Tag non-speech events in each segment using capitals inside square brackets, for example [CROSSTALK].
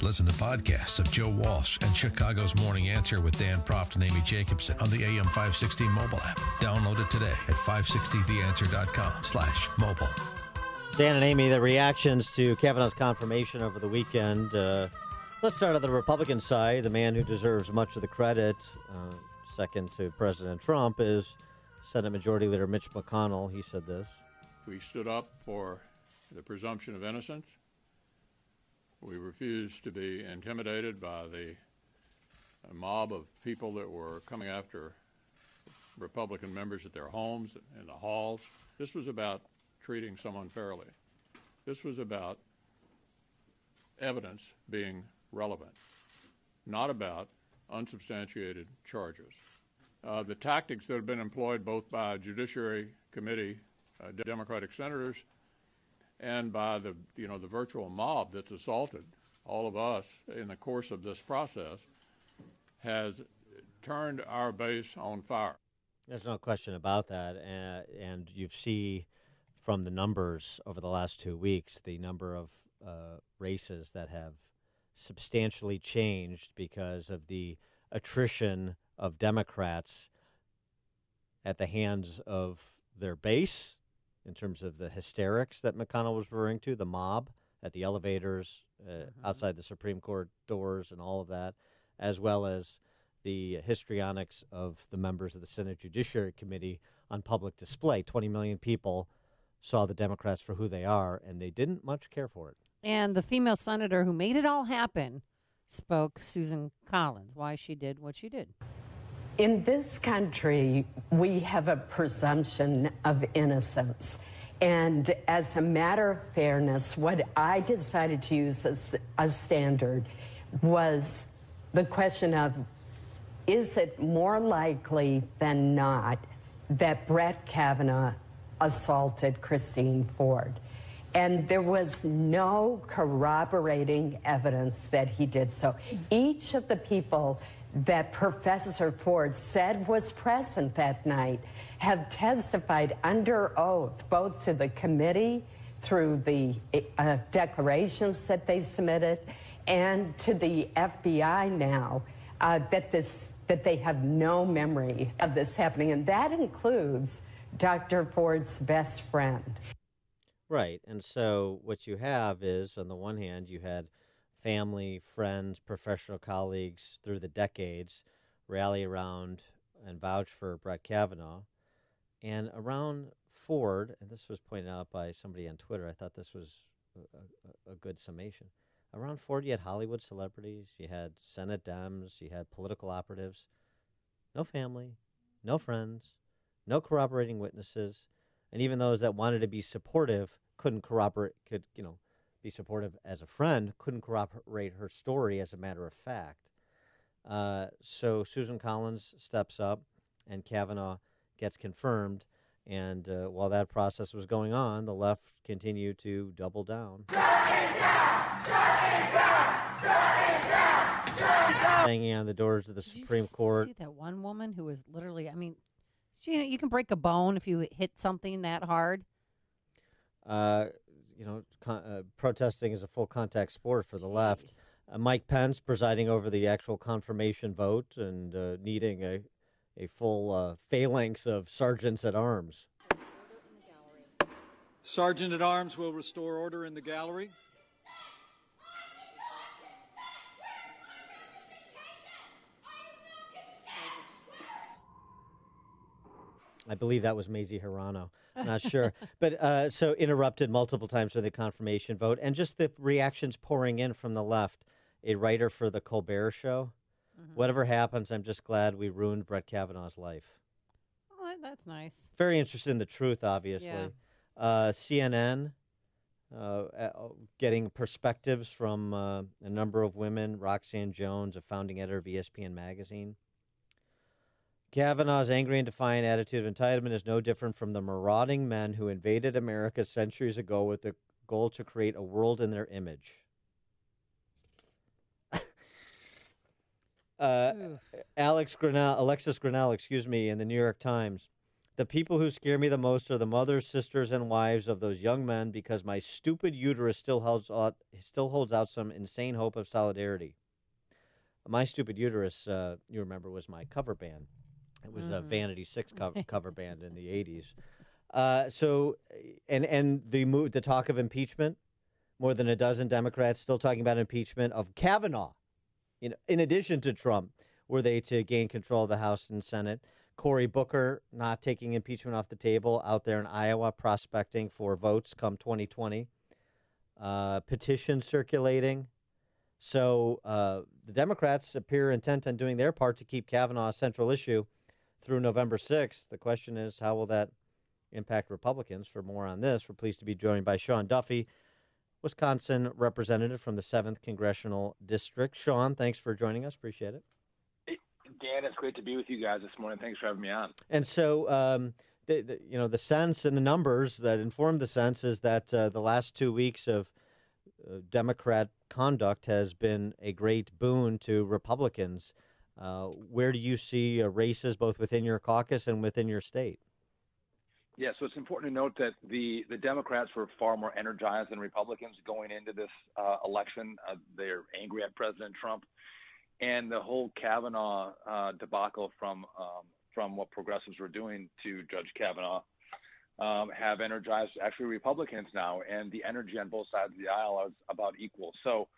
Listen to podcasts of Joe Walsh and Chicago's Morning Answer with Dan Proft and Amy Jacobson on the AM 560 mobile app. Download it today at 560theanswer.com slash mobile. Dan and Amy, the reactions to Kavanaugh's confirmation over the weekend. Uh, let's start on the Republican side. The man who deserves much of the credit, uh, second to President Trump, is Senate Majority Leader Mitch McConnell. He said this. We stood up for the presumption of innocence. We refused to be intimidated by the mob of people that were coming after Republican members at their homes, in the halls. This was about treating someone fairly. This was about evidence being relevant, not about unsubstantiated charges. Uh, the tactics that have been employed both by Judiciary Committee uh, Democratic senators and by the you know the virtual mob that's assaulted all of us in the course of this process has turned our base on fire. There's no question about that, and, and you see from the numbers over the last two weeks the number of uh, races that have substantially changed because of the attrition of Democrats at the hands of their base in terms of the hysterics that McConnell was referring to, the mob at the elevators, uh, mm-hmm. outside the Supreme Court doors, and all of that, as well as the histrionics of the members of the Senate Judiciary Committee on public display. 20 million people saw the Democrats for who they are, and they didn't much care for it. And the female senator who made it all happen spoke, Susan Collins, why she did what she did. In this country, we have a presumption of innocence. And as a matter of fairness, what I decided to use as a standard was the question of is it more likely than not that Brett Kavanaugh assaulted Christine Ford? And there was no corroborating evidence that he did so. Each of the people that Professor Ford said was present that night have testified under oath, both to the committee through the uh, declarations that they submitted and to the FBI now, uh, that, this, that they have no memory of this happening. And that includes Dr. Ford's best friend. Right. And so what you have is, on the one hand, you had family, friends, professional colleagues through the decades rally around and vouch for Brett Kavanaugh. And around Ford, and this was pointed out by somebody on Twitter, I thought this was a, a, a good summation. Around Ford, you had Hollywood celebrities, you had Senate Dems, you had political operatives. No family, no friends, no corroborating witnesses, and even those that wanted to be supportive couldn't corroborate, could, you know, be supportive as a friend, couldn't corroborate her story as a matter of fact. Uh, so Susan Collins steps up, and Kavanaugh gets confirmed. And uh, while that process was going on, the left continued to double down. Shut it down! Shut it down! Shut it down! Shut it down! Banging on the doors of the Did Supreme Court. See that one woman who was literally, I mean, she, you know, you can break a bone if you hit something that hard. Uh, you know, con- uh, protesting is a full contact sport for the left. Uh, Mike Pence presiding over the actual confirmation vote and uh, needing a, a full uh, phalanx of sergeants at arms. Sergeant at arms will restore order in the gallery. I believe that was Mazie Hirono. [LAUGHS] Not sure. but uh, so interrupted multiple times for the confirmation vote and just the reactions pouring in from the left. A writer for the Colbert Show. Mm-hmm. Whatever happens, I'm just glad we ruined Brett Kavanaugh's life. Oh, that's nice. Very interested in the truth, obviously. Yeah. Uh, CNN uh, getting perspectives from uh, a number of women. Roxanne Jones, a founding editor of ESPN Magazine. Kavanaugh's angry and defiant attitude of entitlement is no different from the marauding men who invaded America centuries ago with the goal to create a world in their image. [LAUGHS] uh, Alex Grenell, Alexis Grenell, excuse me, in the New York Times. The people who scare me the most are the mothers, sisters, and wives of those young men because my stupid uterus still holds out, still holds out some insane hope of solidarity. My stupid uterus, uh, you remember, was my cover band. It was a Mhm. Vanity Six cover, [LAUGHS] cover band in the '80s. Uh, so, and and the mo- the talk of impeachment, more than a dozen Democrats still talking about impeachment of Kavanaugh. Know, in addition to Trump, were they to gain control of the House and Senate. Cory Booker not taking impeachment off the table out there in Iowa, prospecting for votes come 2020. Uh, petition circulating. So uh, the Democrats appear intent on doing their part to keep Kavanaugh a central issue through November 6th. The question is, how will that impact Republicans? For more on this, we're pleased to be joined by Sean Duffy, Wisconsin representative from the 7th Congressional District. Sean, thanks for joining us. Appreciate it. Dan, it's great to be with you guys this morning. Thanks for having me on. And so, um, the, the, you know, the sense and the numbers that inform the sense is that uh, the last two weeks of uh, Democrat conduct has been a great boon to Republicans. Uh, where do you see uh, races both within your caucus and within your state? Yeah, so it's important to note that the, the Democrats were far more energized than Republicans going into this uh, election. Uh, they're angry at President Trump. And the whole Kavanaugh uh, debacle from um, from what progressives were doing to Judge Kavanaugh um, have energized actually Republicans now, and the energy on both sides of the aisle is about equal. So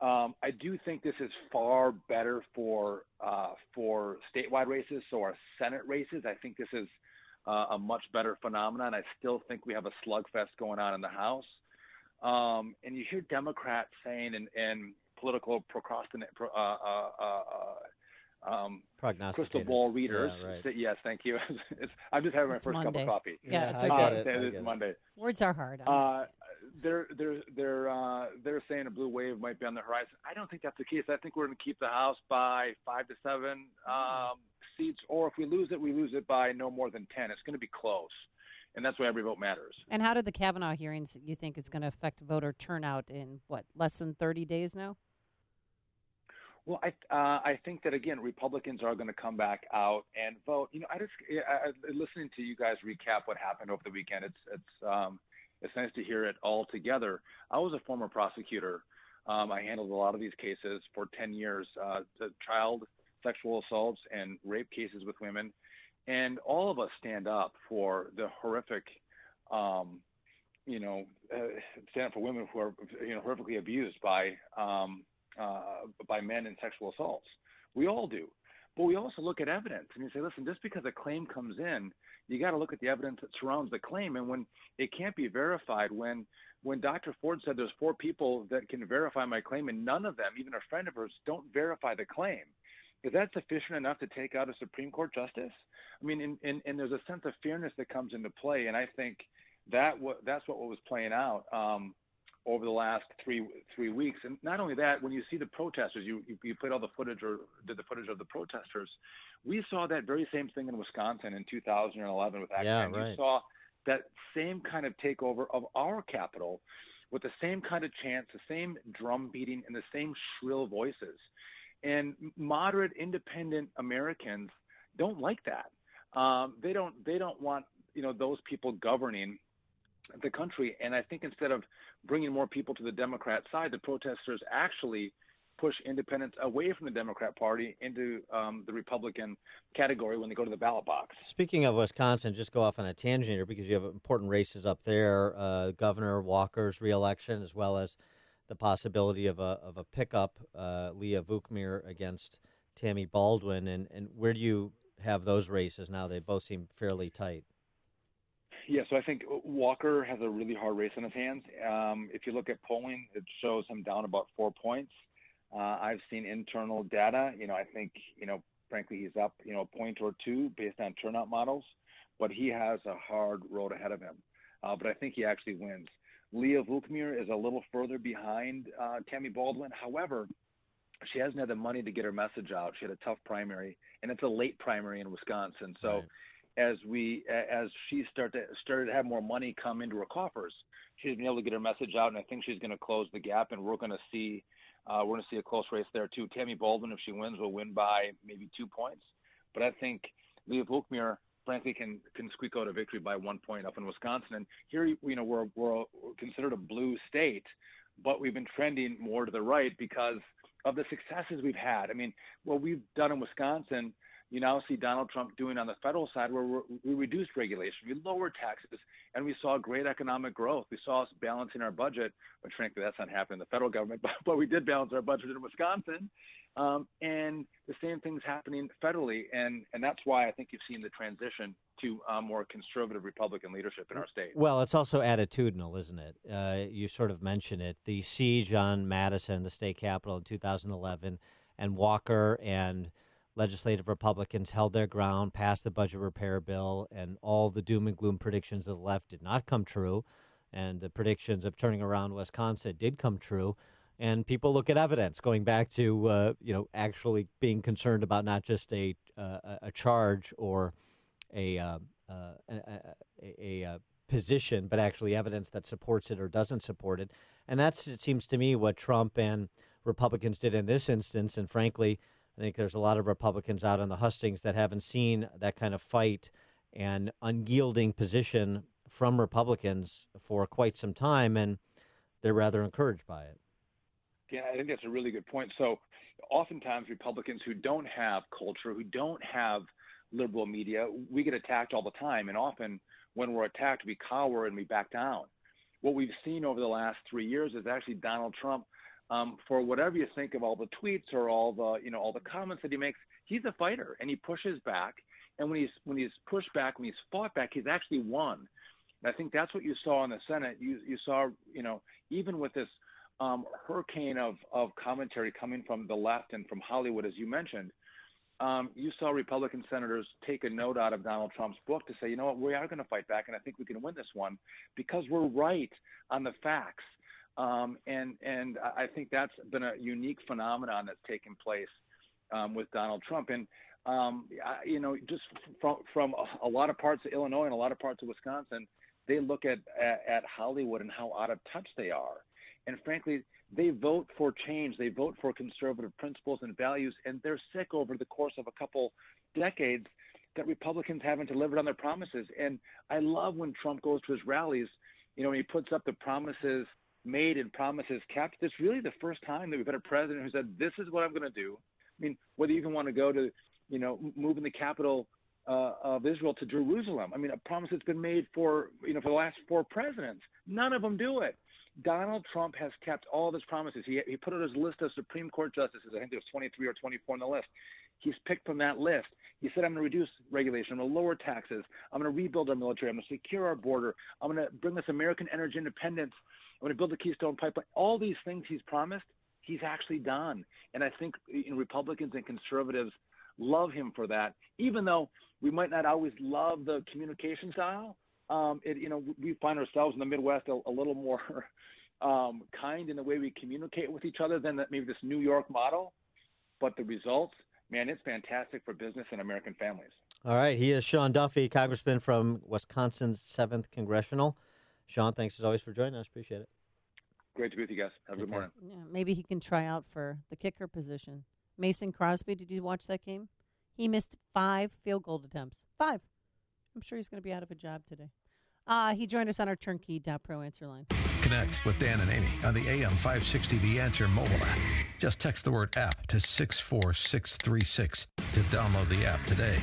um, I do think this is far better for uh, for statewide races. So our Senate races, I think this is uh, a much better phenomenon. I still think we have a slugfest going on in the House. Um, and you hear Democrats saying, and, and political procrastinate, uh, uh, uh, um, crystal ball readers. Yeah, right. say- yes, thank you. [LAUGHS] it's, I'm just having my It's first cup of coffee. Yeah, it's I get Uh, it. say I it is it. Monday. Words are hard. They're they're they're uh, they're saying a blue wave might be on the horizon. I don't think that's the case. I think we're going to keep the House by five to seven um, seats, or if we lose it, we lose it by no more than ten. It's going to be close, and that's why every vote matters. and how did the Kavanaugh hearings you think it's going to affect voter turnout in what less than 30 days now? Well, I uh, I think that again, Republicans are going to come back out and vote. You know, I just I, I, listening to you guys recap what happened over the weekend. It's it's um, it's nice to hear it all together. I was a former prosecutor. Um, I handled a lot of these cases for 10 years, uh, child sexual assaults and rape cases with women, and all of us stand up for the horrific. Um, you know, uh, stand up for women who are, you know, horrifically abused by um, uh, by men in sexual assaults. We all do. But we also look at evidence and you say, listen, just because a claim comes in, you got to look at the evidence that surrounds the claim. And when it can't be verified, when when Dr. Ford said there's four people that can verify my claim and none of them, even a friend of hers, don't verify the claim, is that sufficient enough to take out a Supreme Court justice? I mean, and, and, and there's a sense of fairness that comes into play, and I think that w- that's what was playing out. Um, over the last three three weeks. And not only that, when you see the protesters, you you, you played all the footage or did the footage of the protesters. We saw that very same thing in Wisconsin in 2011 with Act Yeah, 10. right. You saw that same kind of takeover of our capital with the same kind of chants, the same drum beating, and the same shrill voices. And moderate, independent Americans don't like that. Um, they don't. They don't want you know those people governing the country. And I think instead of bringing more people to the Democrat side, the protesters actually push independents away from the Democrat Party into um, the Republican category when they go to the ballot box. Speaking of Wisconsin, just go off on a tangent here because you have important races up there. Uh, Governor Walker's reelection, as well as the possibility of a of a pickup, uh, Leah Vukmir against Tammy Baldwin. And, and where do you have those races now? They both seem fairly tight. Yeah, so I think Walker has a really hard race on his hands. Um, if you look at polling, it shows him down about four points. Uh, I've seen internal data. You know, I think you know, frankly, he's up you know a point or two based on turnout models, but he has a hard road ahead of him. Uh, but I think he actually wins. Leah Vukmir is a little further behind uh, Tammy Baldwin. However, she hasn't had the money to get her message out. She had a tough primary, and it's a late primary in Wisconsin. So Right. As we as she start to started to have more money come into her coffers, she's been able to get her message out, and I think she's going to close the gap, and we're going to see uh, we're going to see a close race there too. Tammy Baldwin, if she wins, will win by maybe two points, but I think Leah Vukmir frankly can can squeak out a victory by one point up in Wisconsin. And here, you know, we're we're considered a blue state, but we've been trending more to the right because of the successes we've had. I mean, what we've done in Wisconsin you now see Donald Trump doing on the federal side where we reduced regulation, we lowered taxes, and we saw great economic growth. We saw us balancing our budget, but frankly, that's not happening in the federal government, [LAUGHS] but, but we did balance our budget in Wisconsin. Um, and the same thing's happening federally. And, and that's why I think you've seen the transition to uh, more conservative Republican leadership in our state. Well, it's also attitudinal, isn't it? Uh, you sort of mentioned it. The siege on Madison, the state capitol in 2011, and Walker and – legislative Republicans held their ground, passed the budget repair bill, and all the doom and gloom predictions of the left did not come true. And the predictions of turning around Wisconsin did come true. And people look at evidence, going back to uh, you know actually being concerned about not just a uh, a charge or a uh, uh a, a, a, position, but actually evidence that supports it or doesn't support it. And that's it seems to me what Trump and Republicans did in this instance. And frankly, I think there's a lot of Republicans out in the hustings that haven't seen that kind of fight and unyielding position from Republicans for quite some time, and they're rather encouraged by it. Yeah, I think that's a really good point. So, oftentimes, Republicans who don't have culture, who don't have liberal media, we get attacked all the time. And often, when we're attacked, we cower and we back down. What we've seen over the last three years is actually Donald Trump um, for whatever you think of all the tweets or all the you know all the comments that he makes, he's a fighter and he pushes back. And when he's when he's pushed back, when he's fought back, he's actually won. And I think that's what you saw in the Senate. You you saw you know even with this um, hurricane of of commentary coming from the left and from Hollywood, as you mentioned. Um, you saw Republican senators take a note out of Donald Trump's book to say, you know what, we are going to fight back, and I think we can win this one because we're right on the facts. Um, and and I think that's been a unique phenomenon that's taken place um, with Donald Trump. And um, I, you know, just from from a lot of parts of Illinois and a lot of parts of Wisconsin, they look at, at at Hollywood and how out of touch they are. And frankly, they vote for change. They vote for conservative principles and values, and they're sick over the course of a couple decades that Republicans haven't delivered on their promises. And I love when Trump goes to his rallies, you know, he puts up the promises made and promises kept. It's really the first time that we've had a president who said, "This is what I'm going to do." I mean, whether you even want to go to, you know, moving the capital uh, of Israel to Jerusalem. I mean, a promise that's been made for you know for the last four presidents. None of them do it. Donald Trump has kept all of his promises. He he put out his list of Supreme Court justices. I think there's 23 or 24 on the list. He's picked from that list. He said, I'm going to reduce regulation. I'm going to lower taxes. I'm going to rebuild our military. I'm going to secure our border. I'm going to bring us American energy independence. I'm going to build the Keystone Pipeline. All these things he's promised, he's actually done. And I think know, Republicans and conservatives love him for that, even though we might not always love the communication style. Um, it, you know, we find ourselves in the Midwest a, a little more [LAUGHS] um, kind in the way we communicate with each other than maybe this New York model. But the results, man, it's fantastic for business and American families. All right. He is Sean Duffy, Congressman from Wisconsin's 7th Congressional. Sean, thanks as always for joining us. Appreciate it. Great to be with you guys. Have a good morning. Yeah, maybe he can try out for the kicker position. Mason Crosby, did you watch that game? He missed five field goal attempts. Five. I'm sure he's going to be out of a job today. Uh, he joined us on our turnkey.pro answer line. Connect with Dan and Amy on the AM 560 The Answer mobile app. Just text the word app to 64636 to download the app today.